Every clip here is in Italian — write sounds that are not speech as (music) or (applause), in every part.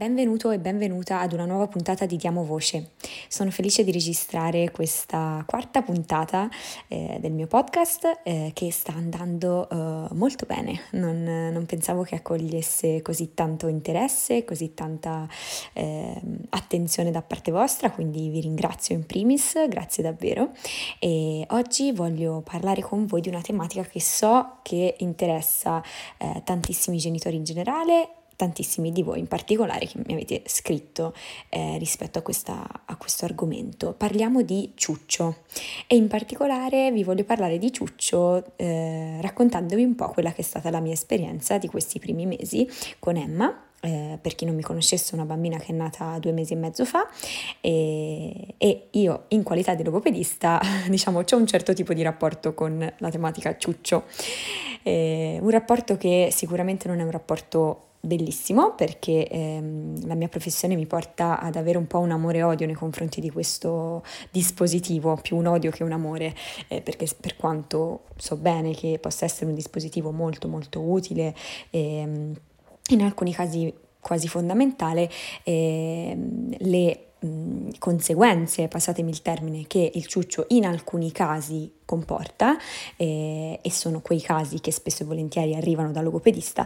Benvenuto e benvenuta ad una nuova puntata di Diamo Voce. Sono felice di registrare questa quarta puntata eh, del mio podcast eh, che sta andando eh, molto bene. Non, non, pensavo che accogliesse così tanto interesse, così tanta ehm, attenzione da parte vostra, quindi vi ringrazio in primis, grazie davvero. E oggi voglio parlare con voi di una tematica che so che interessa eh, tantissimi genitori in generale tantissimi di voi in particolare che mi avete scritto eh, rispetto a, questa, a, questo argomento. Parliamo di ciuccio e in particolare vi voglio parlare di ciuccio eh, raccontandovi un po' quella che è stata la mia esperienza di questi primi mesi con Emma. Eh, per chi non mi conoscesse, una bambina che è nata due mesi e mezzo fa e, e io in qualità di logopedista (laughs) diciamo ho un certo tipo di rapporto con la tematica ciuccio, eh, un rapporto che sicuramente non è un rapporto bellissimo perché ehm, la mia professione mi porta ad avere un po' un amore odio nei confronti di questo dispositivo, più un odio che un amore, eh, perché per quanto so bene che possa essere un dispositivo molto molto utile, ehm, in alcuni casi quasi fondamentale, ehm, le mh, conseguenze, passatemi il termine, che il ciuccio in alcuni casi comporta eh, e sono quei casi che spesso e volentieri arrivano dal logopedista,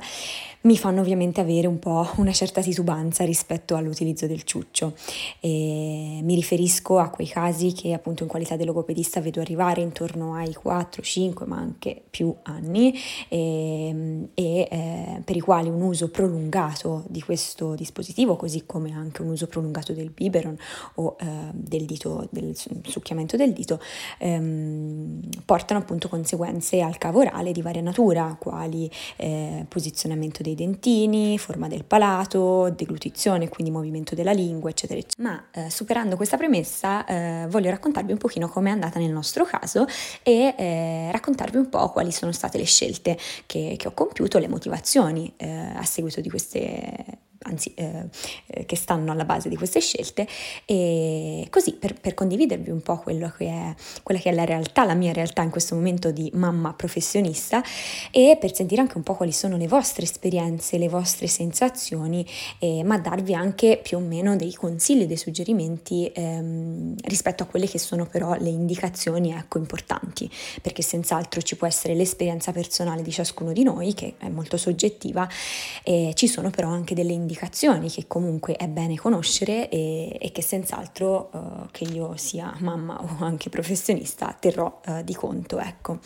mi fanno ovviamente avere un po' una certa titubanza rispetto all'utilizzo del ciuccio. E mi riferisco a quei casi che appunto in qualità di logopedista vedo arrivare intorno ai 4, 5 ma anche più anni e, e eh, per i quali un uso prolungato di questo dispositivo, così come anche un uso prolungato del biberon o eh, del dito, del succhiamento del dito, ehm, portano appunto conseguenze al cavo orale di varia natura, quali eh, posizionamento dei dentini, forma del palato, deglutizione, quindi movimento della lingua, eccetera, eccetera. Ma eh, superando questa premessa eh, voglio raccontarvi un pochino come è andata nel nostro caso e eh, raccontarvi un po' quali sono state le scelte che, che ho compiuto, le motivazioni eh, a seguito di queste anzi eh, eh, che stanno alla base di queste scelte. E così per, per condividervi un po' che è, quella che è la realtà, la mia realtà in questo momento di mamma professionista e per sentire anche un po' quali sono le vostre esperienze, le vostre sensazioni, eh, ma darvi anche più o meno dei consigli, dei suggerimenti ehm, rispetto a quelle che sono però le indicazioni ecco, importanti, perché senz'altro ci può essere l'esperienza personale di ciascuno di noi che è molto soggettiva, e ci sono però anche delle indicazioni indicazioni che comunque è bene conoscere e, e che senz'altro uh, che io sia mamma o anche professionista terrò uh, di conto. Ecco.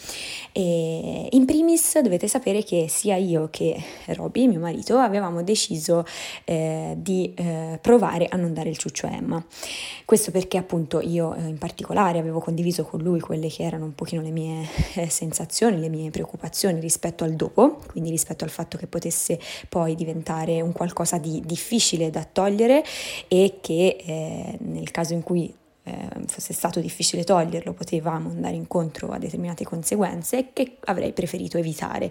E in primis dovete sapere che sia io che Roby, mio marito, avevamo deciso eh, di eh, provare a non dare il ciuccio a Emma. Questo perché appunto io eh, in particolare avevo condiviso con lui quelle che erano un pochino le mie eh, sensazioni, le mie preoccupazioni rispetto al dopo, quindi rispetto al fatto che potesse poi diventare un qualcosa di difficile da togliere e che eh, nel caso in cui eh, fosse stato difficile toglierlo potevamo andare incontro a determinate conseguenze che avrei preferito evitare.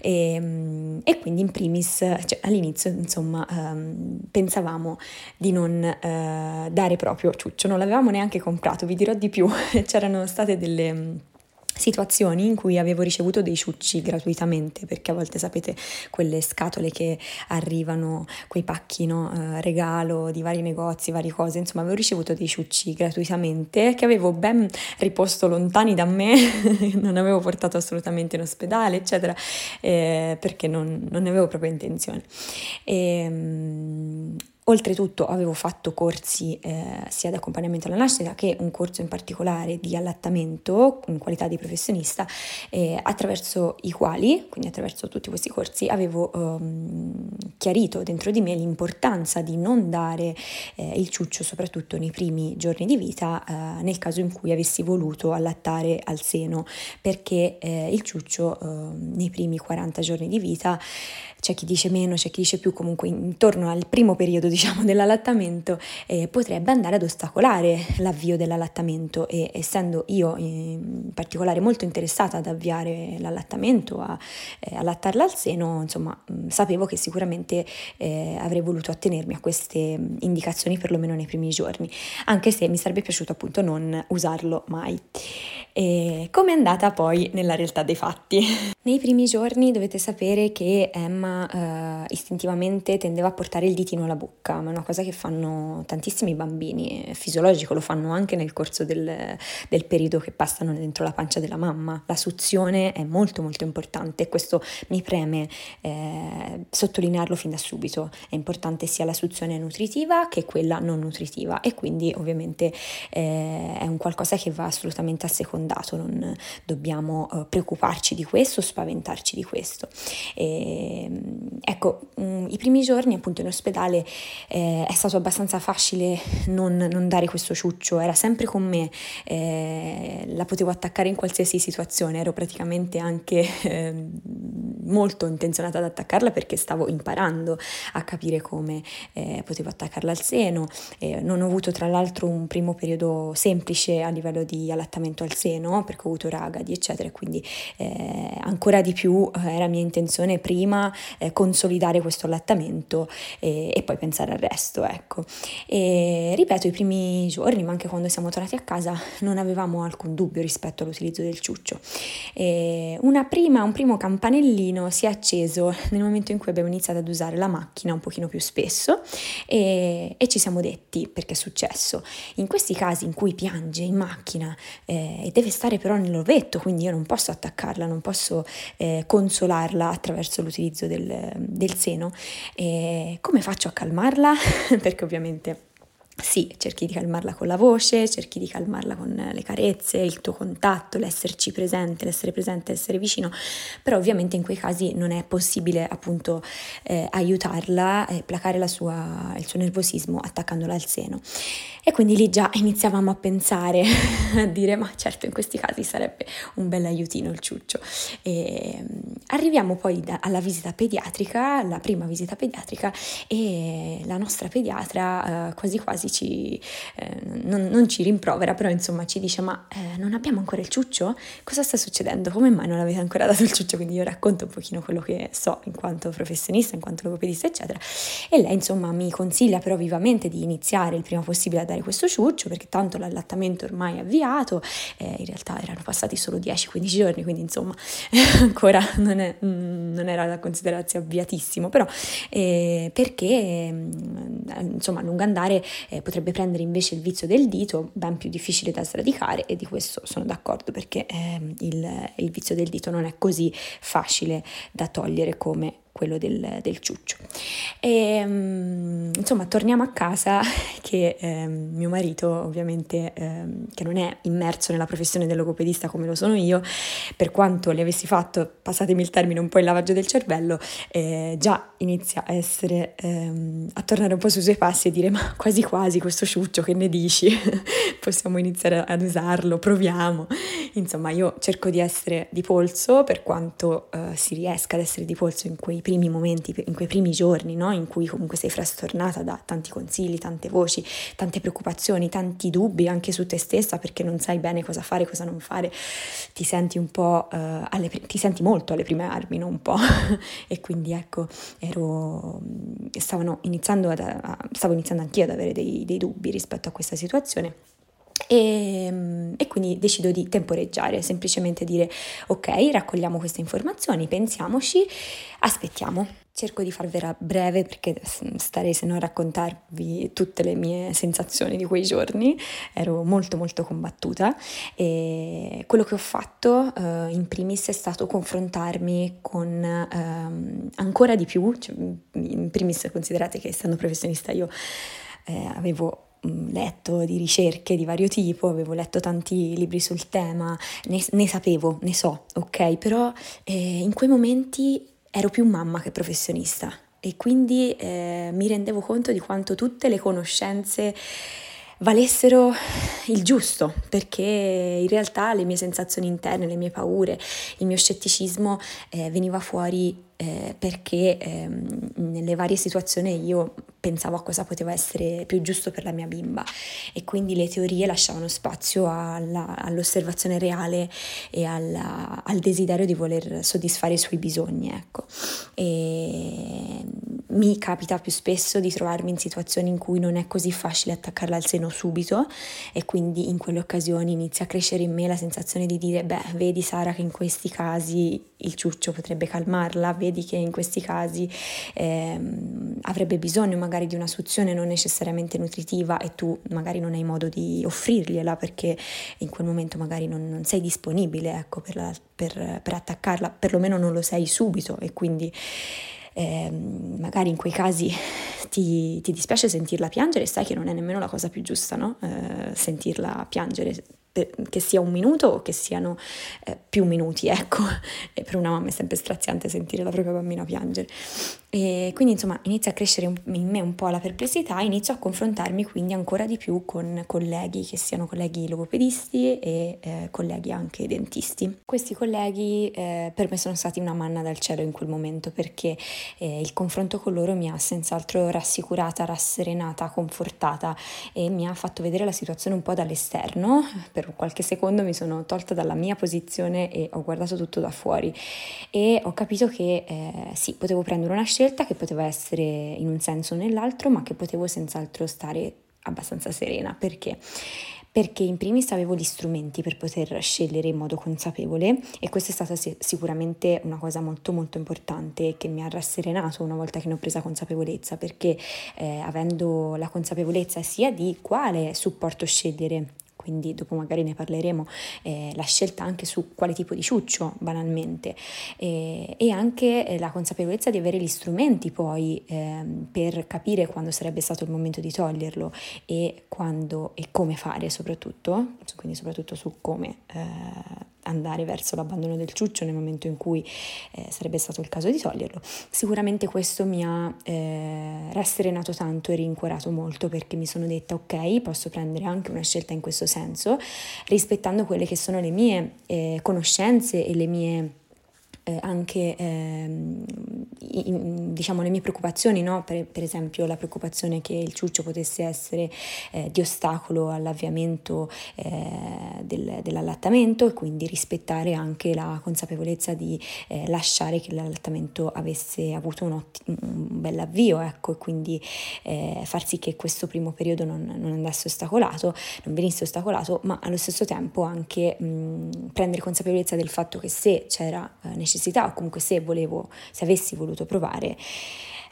E, ehm, e quindi in primis cioè, all'inizio insomma ehm, pensavamo di non eh, dare proprio ciuccio. Non l'avevamo neanche comprato vi dirò di più. (laughs) C'erano state delle situazioni in cui avevo ricevuto dei ciucci gratuitamente perché a volte sapete quelle scatole che arrivano quei pacchi no, eh, regalo di vari negozi varie cose insomma avevo ricevuto dei ciucci gratuitamente che avevo ben riposto lontani da me (laughs) non avevo portato assolutamente in ospedale eccetera eh, perché non, non, ne avevo proprio intenzione. E, ehm, Oltretutto avevo fatto corsi eh, sia di accompagnamento alla nascita che un corso in particolare di allattamento in qualità di professionista, eh, attraverso i quali, quindi attraverso tutti questi corsi, avevo ehm, chiarito dentro di me l'importanza di non dare eh, il ciuccio soprattutto nei primi giorni di vita eh, nel caso in cui avessi voluto allattare al seno, perché eh, il ciuccio ehm, nei primi 40 giorni di vita c'è chi dice meno, c'è chi dice più, comunque intorno al primo periodo diciamo (laughs) dell'allattamento eh, potrebbe andare ad ostacolare l'avvio dell'allattamento e essendo io in particolare molto interessata ad avviare l'allattamento, a eh, allattarla al seno, insomma mh, sapevo che sicuramente eh, avrei voluto attenermi a queste indicazioni perlomeno nei primi giorni, anche se mi sarebbe piaciuto appunto non usarlo mai. Come è andata poi nella realtà dei fatti? (laughs) Nei primi giorni dovete sapere che Emma eh, istintivamente tendeva a portare il ditino alla bocca bocca, ma è una cosa che fanno tantissimi bambini, è fisiologico, lo fanno anche nel corso del, del periodo che passano dentro la pancia della mamma. La suzione è molto molto importante e questo mi preme eh, sottolinearlo fin da subito. È importante sia la suzione nutritiva che quella non nutritiva e quindi ovviamente eh, è un qualcosa che va assolutamente assecondato, non dobbiamo eh, preoccuparci di questo, spaventarci di questo. E, ecco, mh, mm, i primi giorni appunto in ospedale eh, è stato abbastanza facile non, non, dare questo ciuccio, era sempre con me, eh, la potevo attaccare in qualsiasi situazione, ero praticamente anche ehm, molto intenzionata ad attaccarla perché stavo imparando a capire come eh, potevo attaccarla al seno. Eh, non ho avuto tra l'altro un primo periodo semplice a livello di allattamento al seno perché ho avuto ragadi eccetera, quindi eh, ancora di più eh, era mia intenzione prima eh, consolidare questo allattamento e, e, poi pensare al resto. Ecco. E ripeto, i primi giorni, ma anche quando siamo tornati a casa, non avevamo alcun dubbio rispetto all'utilizzo del ciuccio. E una prima, un primo campanellino lampadino si è acceso nel momento in cui abbiamo iniziato ad usare la macchina un pochino più spesso e, e ci siamo detti perché è successo. In questi casi in cui piange in macchina eh, e deve stare però nell'ovetto, quindi io non posso attaccarla, non posso eh, consolarla attraverso l'utilizzo del, del seno, eh, come faccio a calmarla? (laughs) perché ovviamente sì, cerchi di calmarla con la voce, cerchi di calmarla con le carezze, il tuo contatto, l'esserci presente, l'essere presente, essere vicino, però ovviamente in quei casi non è possibile appunto eh, aiutarla e placare sua, il suo nervosismo attaccandola al seno. E quindi lì già iniziavamo a pensare, (laughs) a dire ma certo in questi casi sarebbe un bel aiutino il ciuccio. E, mm, arriviamo poi da, alla visita pediatrica, la prima visita pediatrica e la nostra pediatra eh, quasi quasi ci, eh, non, non, ci rimprovera, però insomma ci dice ma eh, non abbiamo ancora il ciuccio? Cosa sta succedendo? Come mai non avete ancora dato il ciuccio? Quindi io racconto un pochino quello che so in quanto professionista, in quanto logopedista eccetera e lei insomma mi consiglia però vivamente di iniziare il prima possibile a dare questo ciuccio perché tanto l'allattamento ormai è avviato, eh, in realtà erano passati solo 10-15 giorni quindi insomma (laughs) ancora non, è, non, era da considerarsi avviatissimo però eh, perché mm, insomma a lungo andare eh, potrebbe prendere invece il vizio del dito, ben più difficile da sradicare e di questo sono d'accordo perché eh, il, il vizio del dito non è così facile da togliere come quello del, del ciuccio. E, um, insomma, torniamo a casa (laughs) che eh, mio marito, ovviamente, eh, che non è immerso nella professione del logopedista come lo sono io, per quanto le avessi fatto, passatemi il termine, un po' il lavaggio del cervello, eh, già inizia a essere, ehm, a tornare un po' sui suoi passi e dire ma quasi quasi questo ciuccio, che ne dici? (laughs) Possiamo iniziare ad usarlo, proviamo. Insomma, io cerco di essere di polso per quanto eh, si riesca ad essere di polso in quei primi momenti, in quei primi giorni, no? in cui comunque sei frastornata da tanti consigli, tante voci, tante preoccupazioni, tanti dubbi anche su te stessa perché non sai bene cosa fare, cosa non fare, ti senti un po', uh, alle, ti senti molto alle prime armi, non un po', (laughs) e quindi ecco, ero, stavano iniziando ad, stavo iniziando anch'io ad avere dei, dei dubbi rispetto a questa situazione. E, ehm, e, quindi decido di temporeggiare, semplicemente dire ok, raccogliamo queste informazioni, pensiamoci, aspettiamo. Cerco di farvela breve perché starei se no a raccontarvi tutte le mie sensazioni di quei giorni, ero molto molto combattuta e quello che ho fatto uh, in primis è stato confrontarmi con uh, ancora di più, cioè, in primis considerate che essendo professionista io eh, avevo letto di ricerche di vario tipo, avevo letto tanti libri sul tema, ne, ne sapevo, ne so, ok, però eh, in quei momenti ero più mamma che professionista e quindi eh, mi rendevo conto di quanto tutte le conoscenze valessero il giusto, perché in realtà le mie sensazioni interne, le mie paure, il mio scetticismo eh, veniva fuori eh, perché eh, nelle varie situazioni io pensavo a cosa poteva essere più giusto per la mia bimba e quindi le teorie lasciavano spazio alla, all'osservazione reale e alla, al desiderio di voler soddisfare i suoi bisogni. Ecco. E mi capita più spesso di trovarmi in situazioni in cui non è così facile attaccarla al seno subito e quindi in quelle occasioni inizia a crescere in me la sensazione di dire beh vedi Sara che in questi casi il ciuccio potrebbe calmarla, vedi che in questi casi eh, avrebbe bisogno magari di una suzione non necessariamente nutritiva e tu magari non hai modo di offrirgliela perché in quel momento magari non, non sei disponibile ecco, per, la, per, per attaccarla, perlomeno non lo sei subito e quindi eh, magari in quei casi (laughs) ti, ti, dispiace sentirla piangere, sai che non è nemmeno la cosa più giusta, no? eh, sentirla piangere che sia un minuto o che siano eh, più minuti, (laughs) ecco, e per una mamma è sempre straziante sentire la propria bambina piangere. E quindi insomma inizia a crescere in me un po' la perplessità, inizio a confrontarmi quindi ancora di più con colleghi che siano colleghi logopedisti e eh, colleghi anche dentisti. Questi colleghi eh, per me sono stati una manna dal cielo in quel momento perché eh, il confronto con loro mi ha senz'altro rassicurata, rasserenata, confortata e mi ha fatto vedere la situazione un po' dall'esterno. Per qualche secondo mi sono tolta dalla mia posizione e ho guardato tutto da fuori e ho capito che eh, sì, potevo prendere una scelta che poteva essere in un senso o nell'altro, ma che potevo senz'altro stare abbastanza serena. Perché? Perché in primis avevo gli strumenti per poter scegliere in modo consapevole e questa è stata sicuramente una cosa molto molto importante che mi ha rasserenato una volta che ne ho presa consapevolezza, perché eh, avendo la consapevolezza sia di quale supporto scegliere quindi dopo magari ne parleremo, eh, la scelta anche su quale tipo di ciuccio banalmente. Eh, e anche eh, la consapevolezza di avere gli strumenti poi ehm, per capire quando sarebbe stato il momento di toglierlo e quando e come fare soprattutto, quindi soprattutto su come eh, andare verso l'abbandono del ciuccio nel momento in cui eh, sarebbe stato il caso di toglierlo. Sicuramente questo mi ha eh, rasserenato tanto e rincuorato molto perché mi sono detta ok, posso prendere anche una scelta in questo senso, rispettando quelle che sono le mie eh, conoscenze e le mie eh, anche ehm, in, diciamo le mie preoccupazioni, no? per, per, esempio la preoccupazione che il ciuccio potesse essere eh, di ostacolo all'avviamento eh, del, dell'allattamento e quindi rispettare anche la consapevolezza di eh, lasciare che l'allattamento avesse avuto un, otti- un bel avvio ecco, e quindi eh, far sì che questo primo periodo non, non, andasse ostacolato, non venisse ostacolato, ma allo stesso tempo anche mh, prendere consapevolezza del fatto che se c'era necessità necessità o comunque se volevo, se avessi voluto provare,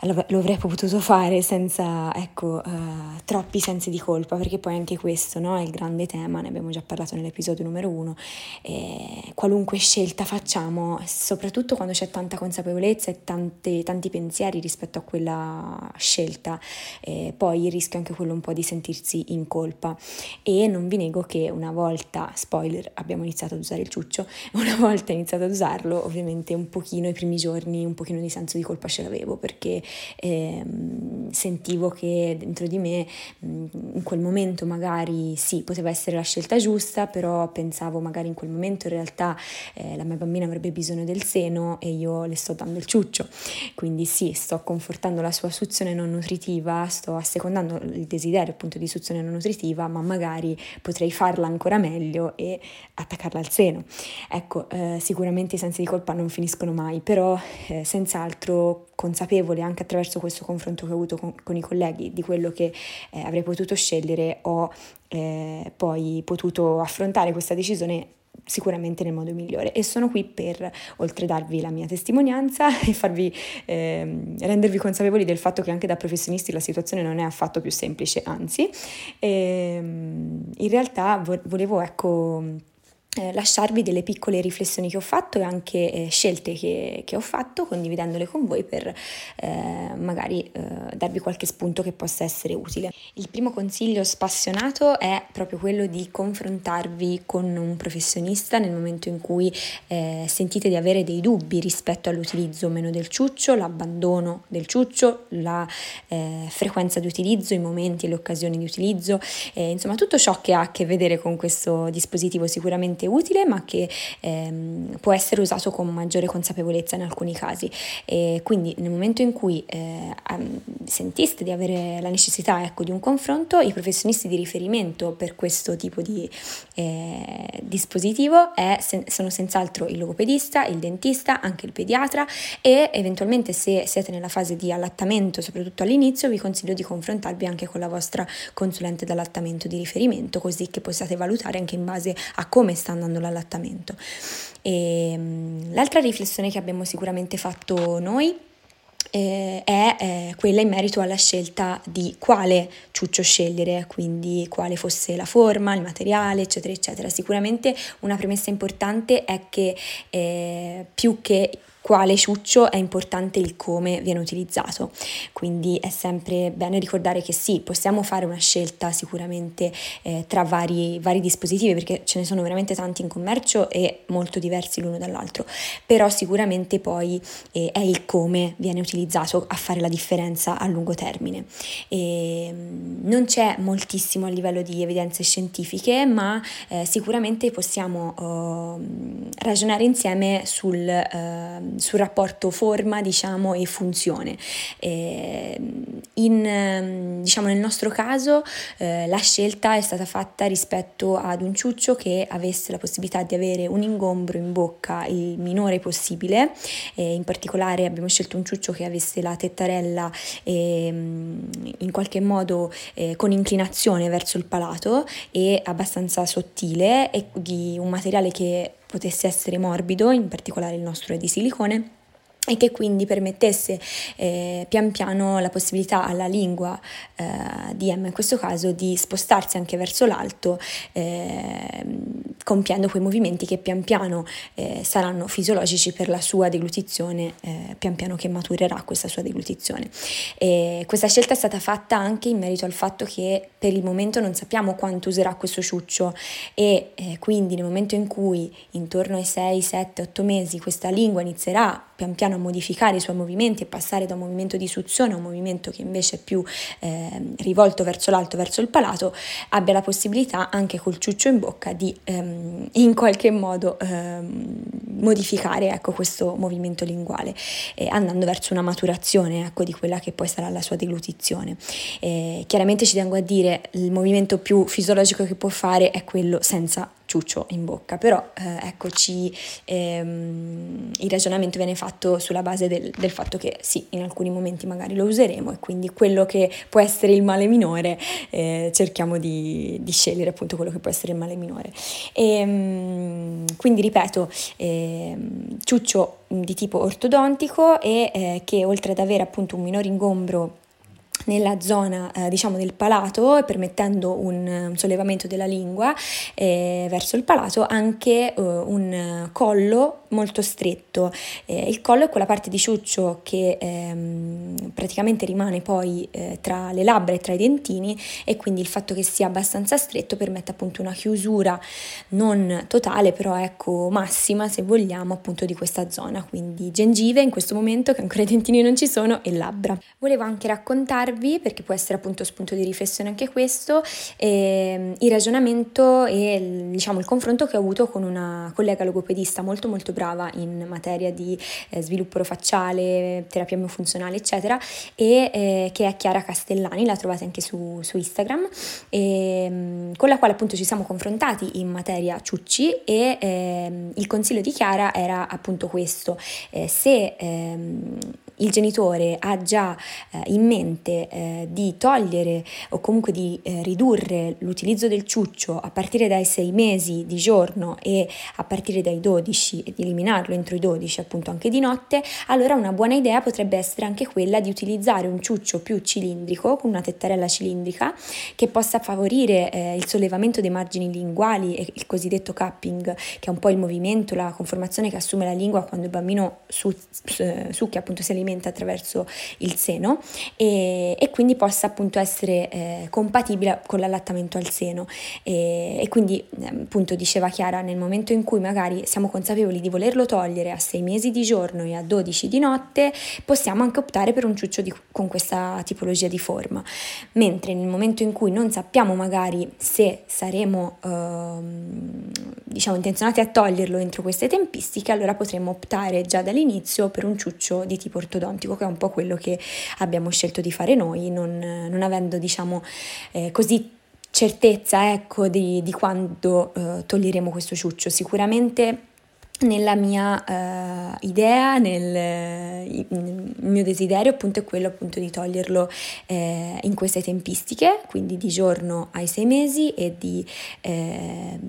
lo avrei potuto fare senza ecco, uh, troppi sensi di colpa, perché poi anche questo no, è il grande tema, ne abbiamo già parlato nell'episodio numero uno, e qualunque scelta facciamo, soprattutto quando c'è tanta consapevolezza e tante, tanti pensieri rispetto a quella scelta, eh, poi il rischio è anche quello un po' di sentirsi in colpa. E non vi nego che una volta, spoiler, abbiamo iniziato ad usare il ciuccio, (laughs) una volta iniziato ad usarlo ovviamente un pochino i primi giorni, un pochino di senso di colpa ce l'avevo perché eh, sentivo che dentro di me mm, in quel momento magari sì, poteva essere la scelta giusta, però pensavo magari in quel momento in realtà eh, la mia bambina avrebbe bisogno del seno e io le sto dando il ciuccio. Quindi sì, sto confortando la sua suzione non nutritiva, sto assecondando il desiderio appunto di suzione non nutritiva, ma magari potrei farla ancora meglio e attaccarla al seno. Ecco, eh, sicuramente i sensi di colpa non finiscono mai, però eh, senz'altro consapevole anche attraverso questo confronto che ho avuto con, con i colleghi di quello che eh, avrei potuto scegliere, ho eh, poi potuto affrontare questa decisione sicuramente nel modo migliore. E sono qui per oltre darvi la mia testimonianza (laughs) e farvi eh, rendervi consapevoli del fatto che anche da professionisti la situazione non è affatto più semplice anzi. Eh, in realtà vo- volevo ecco eh, lasciarvi delle piccole riflessioni che ho fatto e anche eh, scelte che, che, ho fatto, condividendole con voi per eh, magari eh, darvi qualche spunto che possa essere utile. Il primo consiglio spassionato è proprio quello di confrontarvi con un professionista nel momento in cui eh, sentite di avere dei dubbi rispetto all'utilizzo o meno del ciuccio, l'abbandono del ciuccio, la eh, frequenza di utilizzo, i momenti e le occasioni di utilizzo, insomma tutto ciò che ha a che vedere con questo dispositivo sicuramente estremamente utile ma che ehm, può essere usato con maggiore consapevolezza in alcuni casi. E quindi nel momento in cui eh, sentiste di avere la necessità ecco, di un confronto i professionisti di riferimento per questo tipo di eh, dispositivo è, sono senz'altro il logopedista, il dentista, anche il pediatra e eventualmente se siete nella fase di allattamento soprattutto all'inizio vi consiglio di confrontarvi anche con la vostra consulente d'allattamento di riferimento così che possiate valutare anche in base a come andando l'allattamento. E, ehm, l'altra riflessione che abbiamo sicuramente fatto noi eh, è eh, quella in merito alla scelta di quale ciuccio scegliere, quindi quale fosse la forma, il materiale, eccetera, eccetera. Sicuramente una premessa importante è che eh, più che quale ciuccio è importante il come viene utilizzato. Quindi è sempre bene ricordare che sì, possiamo fare una scelta sicuramente eh, tra vari, vari, dispositivi perché ce ne sono veramente tanti in commercio e molto diversi l'uno dall'altro, però sicuramente poi eh, è il come viene utilizzato a fare la differenza a lungo termine. E, mm, non c'è moltissimo a livello di evidenze scientifiche, ma eh, sicuramente possiamo oh, ragionare insieme sul ehm, sul rapporto forma diciamo, e funzione. Eh, in, diciamo, nel nostro caso eh, la scelta è stata fatta rispetto ad un ciuccio che avesse la possibilità di avere un ingombro in bocca il minore possibile, eh, in particolare abbiamo scelto un ciuccio che avesse la tettarella ehm, in qualche modo eh, con inclinazione verso il palato e abbastanza sottile e di un materiale che potesse essere morbido, in particolare il nostro è di silicone e che quindi permettesse eh, pian piano la possibilità alla lingua eh, di Emma in questo caso di spostarsi anche verso l'alto eh, compiendo quei movimenti che pian piano eh, saranno fisiologici per la sua deglutizione eh, pian piano che maturerà questa sua deglutizione. E questa scelta è stata fatta anche in merito al fatto che per il momento non sappiamo quanto userà questo ciuccio e eh, quindi nel momento in cui intorno ai 6, 7, 8 mesi questa lingua inizierà pian piano a modificare i suoi movimenti e passare da un movimento di suzione a un movimento che invece è più eh, rivolto verso l'alto, verso il palato, abbia la possibilità anche col ciuccio in bocca di ehm, in qualche modo ehm, modificare ecco, questo movimento linguale, eh, andando verso una maturazione ecco, di quella che poi sarà la sua deglutizione. Eh, chiaramente ci tengo a dire il movimento più fisiologico che può fare è quello senza ciuccio in bocca, però eh, eccoci, ehm, il ragionamento viene fatto sulla base del, del, fatto che sì, in alcuni momenti magari lo useremo e quindi quello che può essere il male minore eh, cerchiamo di, di, scegliere appunto quello che può essere il male minore. E, ehm, quindi ripeto, eh, ciuccio di tipo ortodontico e eh, che oltre ad avere appunto un minore ingombro nella zona eh, diciamo del palato permettendo un, un sollevamento della lingua eh, verso il palato anche eh, un collo molto stretto. Eh, il collo è quella parte di ciuccio che ehm, praticamente rimane poi eh, tra le labbra e tra i dentini e quindi il fatto che sia abbastanza stretto permette appunto una chiusura non totale però ecco massima se vogliamo appunto di questa zona. Quindi gengive in questo momento che ancora i dentini non ci sono e labbra. Volevo anche raccontarvi perché può essere appunto spunto di riflessione anche questo, eh, il ragionamento e il, diciamo, il confronto che ho avuto con una collega logopedista molto molto brava in materia di eh, sviluppo facciale, terapia miofunzionale, eccetera, e eh, che è Chiara Castellani, la trovate anche su, su Instagram, e, ehm, con la quale appunto ci siamo confrontati in materia ciucci e ehm, il consiglio di Chiara era appunto questo, eh, se ehm, il genitore ha già eh, in mente eh, di togliere o comunque di eh, ridurre l'utilizzo del ciuccio a partire dai 6 mesi di giorno e a partire dai 12 e di eliminarlo entro i 12 appunto anche di notte, allora una buona idea potrebbe essere anche quella di utilizzare un ciuccio più cilindrico con una tettarella cilindrica che possa favorire eh, il sollevamento dei margini linguali e il cosiddetto cupping che è un po' il movimento, la conformazione che assume la lingua quando il bambino su, eh, succhia appunto si alimenta attraverso il seno e, e quindi possa appunto essere eh, compatibile con l'allattamento al seno. E, e quindi appunto diceva Chiara nel momento in cui magari siamo consapevoli di volerlo togliere a 6 mesi di giorno e a 12 di notte possiamo anche optare per un ciuccio di, con questa tipologia di forma. Mentre nel momento in cui non sappiamo magari se saremo ehm, diciamo intenzionati a toglierlo entro queste tempistiche allora potremmo optare già dall'inizio per un ciuccio di tipo ortodontico che è un po' quello che abbiamo scelto di fare noi, non, non avendo diciamo eh, così certezza ecco, di, di quando eh, toglieremo questo ciuccio. Sicuramente nella mia uh, idea, nel, il mio desiderio appunto è quello appunto di toglierlo eh, in queste tempistiche, quindi di giorno ai sei mesi e di, eh,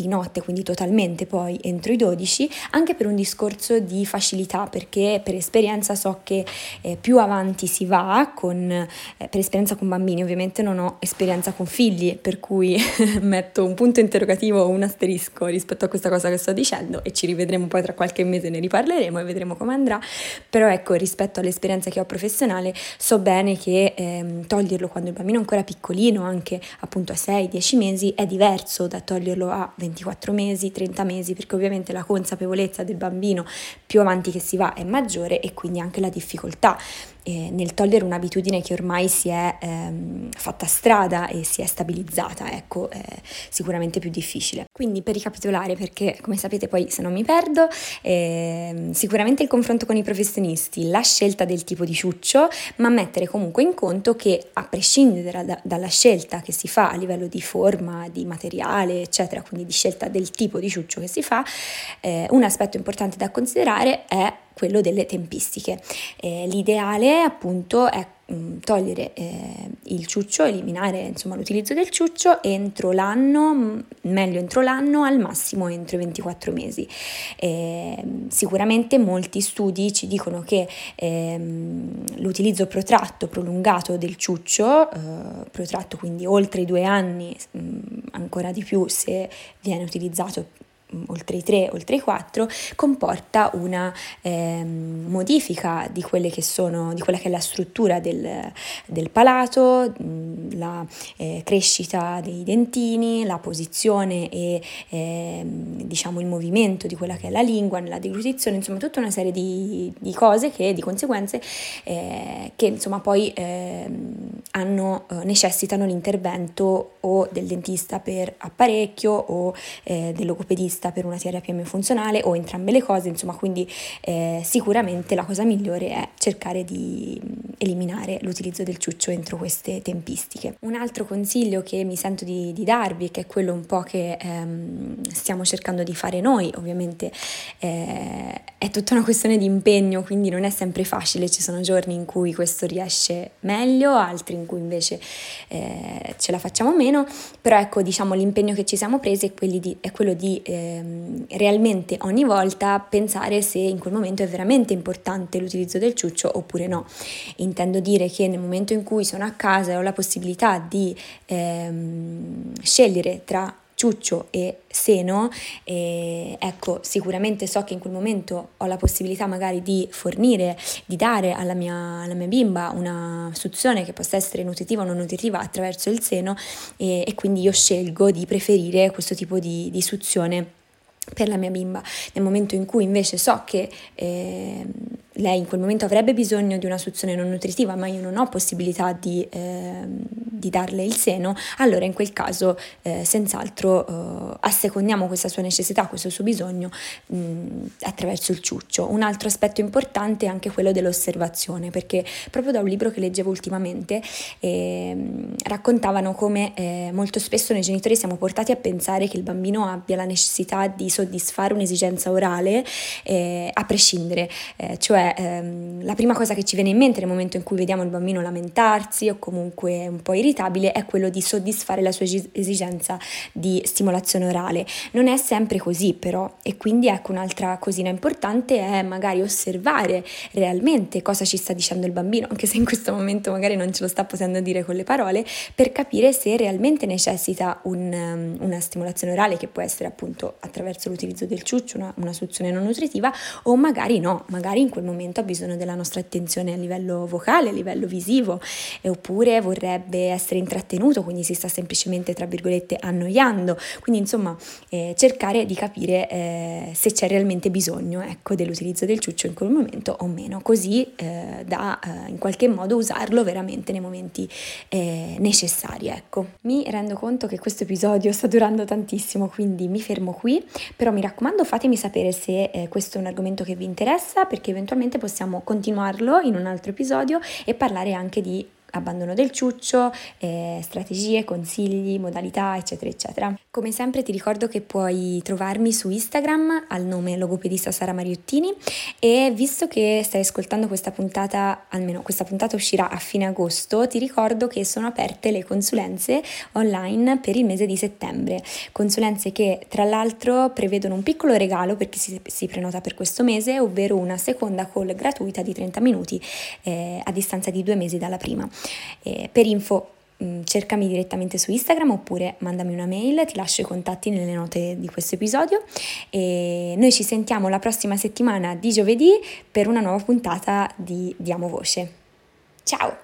di notte, quindi totalmente poi entro i 12, anche per un discorso di facilità, perché per esperienza so che eh, più avanti si va con, eh, per esperienza con bambini, ovviamente non ho esperienza con figli, per cui (laughs) metto un punto interrogativo o un asterisco rispetto a questa cosa che sto dicendo e ci rivedremo poi tra qualche mese, ne riparleremo e vedremo come andrà, però ecco rispetto all'esperienza che ho professionale so bene che ehm, toglierlo quando il bambino è ancora piccolino, anche appunto a 6-10 mesi, è diverso da toglierlo a 24 mesi, 30 mesi, perché ovviamente la consapevolezza del bambino più avanti che si va è maggiore e quindi anche la difficoltà eh, nel togliere un'abitudine che ormai si è ehm, fatta strada e si è stabilizzata, ecco, è sicuramente più difficile. Quindi per ricapitolare, perché come sapete poi se non mi perdo, eh, sicuramente il confronto con i professionisti, la scelta del tipo di ciuccio, ma mettere comunque in conto che a prescindere da, dalla scelta che si fa a livello di forma, di materiale, eccetera, quindi di scelta del tipo di ciuccio che si fa, eh, un aspetto importante da considerare è quello delle tempistiche. Eh, l'ideale appunto è mm, togliere eh, il ciuccio, eliminare insomma, l'utilizzo del ciuccio entro l'anno, mm, meglio entro l'anno, al massimo entro i 24 mesi. Eh, sicuramente molti studi ci dicono che ehm, l'utilizzo protratto, prolungato del ciuccio, eh, protratto quindi oltre i due anni, mh, mm, ancora di più se viene utilizzato oltre i 3, oltre i 4, comporta una eh, modifica di, sono, di quella che è la struttura del, del palato, la eh, crescita dei dentini, la posizione e eh, diciamo il movimento di quella che è la lingua nella deglutizione, insomma tutta una serie di, di cose che di conseguenze eh, che insomma poi ehm, hanno, eh, necessitano l'intervento o del dentista per apparecchio o eh, del logopedista vista per una terapia funzionale o entrambe le cose, insomma, quindi eh, sicuramente la cosa migliore è cercare di eliminare l'utilizzo del ciuccio entro queste tempistiche. Un altro consiglio che mi sento di, di darvi, che è quello un po' che ehm, stiamo cercando di fare noi, ovviamente eh, è tutta una questione di impegno, quindi non è sempre facile, ci sono giorni in cui questo riesce meglio, altri in cui invece eh, ce la facciamo meno, però ecco diciamo l'impegno che ci siamo presi è, di, è quello di eh, ehm, realmente ogni volta pensare se in quel momento è veramente importante l'utilizzo del ciuccio oppure no. Intendo dire che nel momento in cui sono a casa e ho la possibilità di ehm, scegliere tra ciuccio e seno, e ecco, sicuramente so che in quel momento ho la possibilità magari di fornire, di dare alla mia, alla mia bimba una suzione che possa essere nutritiva o non nutritiva attraverso il seno e, e quindi io scelgo di preferire questo tipo di, di suzione per la mia bimba. Nel momento in cui invece so che eh, lei in quel momento avrebbe bisogno di una suzione non nutritiva, ma io non ho possibilità di, eh, di darle il seno, allora in quel caso eh, senz'altro eh, assecondiamo questa sua necessità, questo suo bisogno mh, attraverso il ciuccio. Un altro aspetto importante è anche quello dell'osservazione, perché proprio da un libro che leggevo ultimamente ehm, raccontavano come eh, molto spesso noi genitori siamo portati a pensare che il bambino abbia la necessità di soddisfare un'esigenza orale eh, a prescindere, eh, cioè ehm, la prima cosa che ci viene in mente nel momento in cui vediamo il bambino lamentarsi o comunque un po' irritabile è quello di soddisfare la sua esigenza di stimolazione orale. Non è sempre così però e quindi ecco un'altra cosina importante è magari osservare realmente cosa ci sta dicendo il bambino, anche se in questo momento magari non ce lo sta potendo dire con le parole, per capire se realmente necessita un, um, una stimolazione orale che può essere appunto attraverso l'utilizzo del ciuccio, una, una suzione non nutritiva o magari no, magari in quel momento momento ha bisogno della nostra attenzione a livello vocale, a livello visivo, oppure vorrebbe essere intrattenuto, quindi si sta semplicemente, tra virgolette, annoiando. Quindi insomma eh, cercare di capire eh, se c'è realmente bisogno ecco, dell'utilizzo del ciuccio in quel momento o meno, così eh, da eh, in qualche modo usarlo veramente nei momenti eh, necessari. Ecco. Mi rendo conto che questo episodio sta durando tantissimo, quindi mi fermo qui, però mi raccomando fatemi sapere se eh, questo è un argomento che vi interessa, perché eventualmente possiamo continuarlo in un altro episodio e parlare anche di abbandono del ciuccio, eh, strategie, consigli, modalità, eccetera, eccetera. Come sempre ti ricordo che puoi trovarmi su Instagram al nome logopedista Sara Mariottini e visto che stai ascoltando questa puntata, almeno questa puntata uscirà a fine agosto, ti ricordo che sono aperte le consulenze online per il mese di settembre. Consulenze che tra l'altro prevedono un piccolo regalo per chi si, si prenota per questo mese, ovvero una seconda call gratuita di 30 minuti eh, a distanza di due mesi dalla prima. Eh, per info mm, cercami direttamente su Instagram oppure mandami una mail, ti lascio i contatti nelle note di questo episodio e noi ci sentiamo la prossima settimana di giovedì per una nuova puntata di Diamo Voce. Ciao!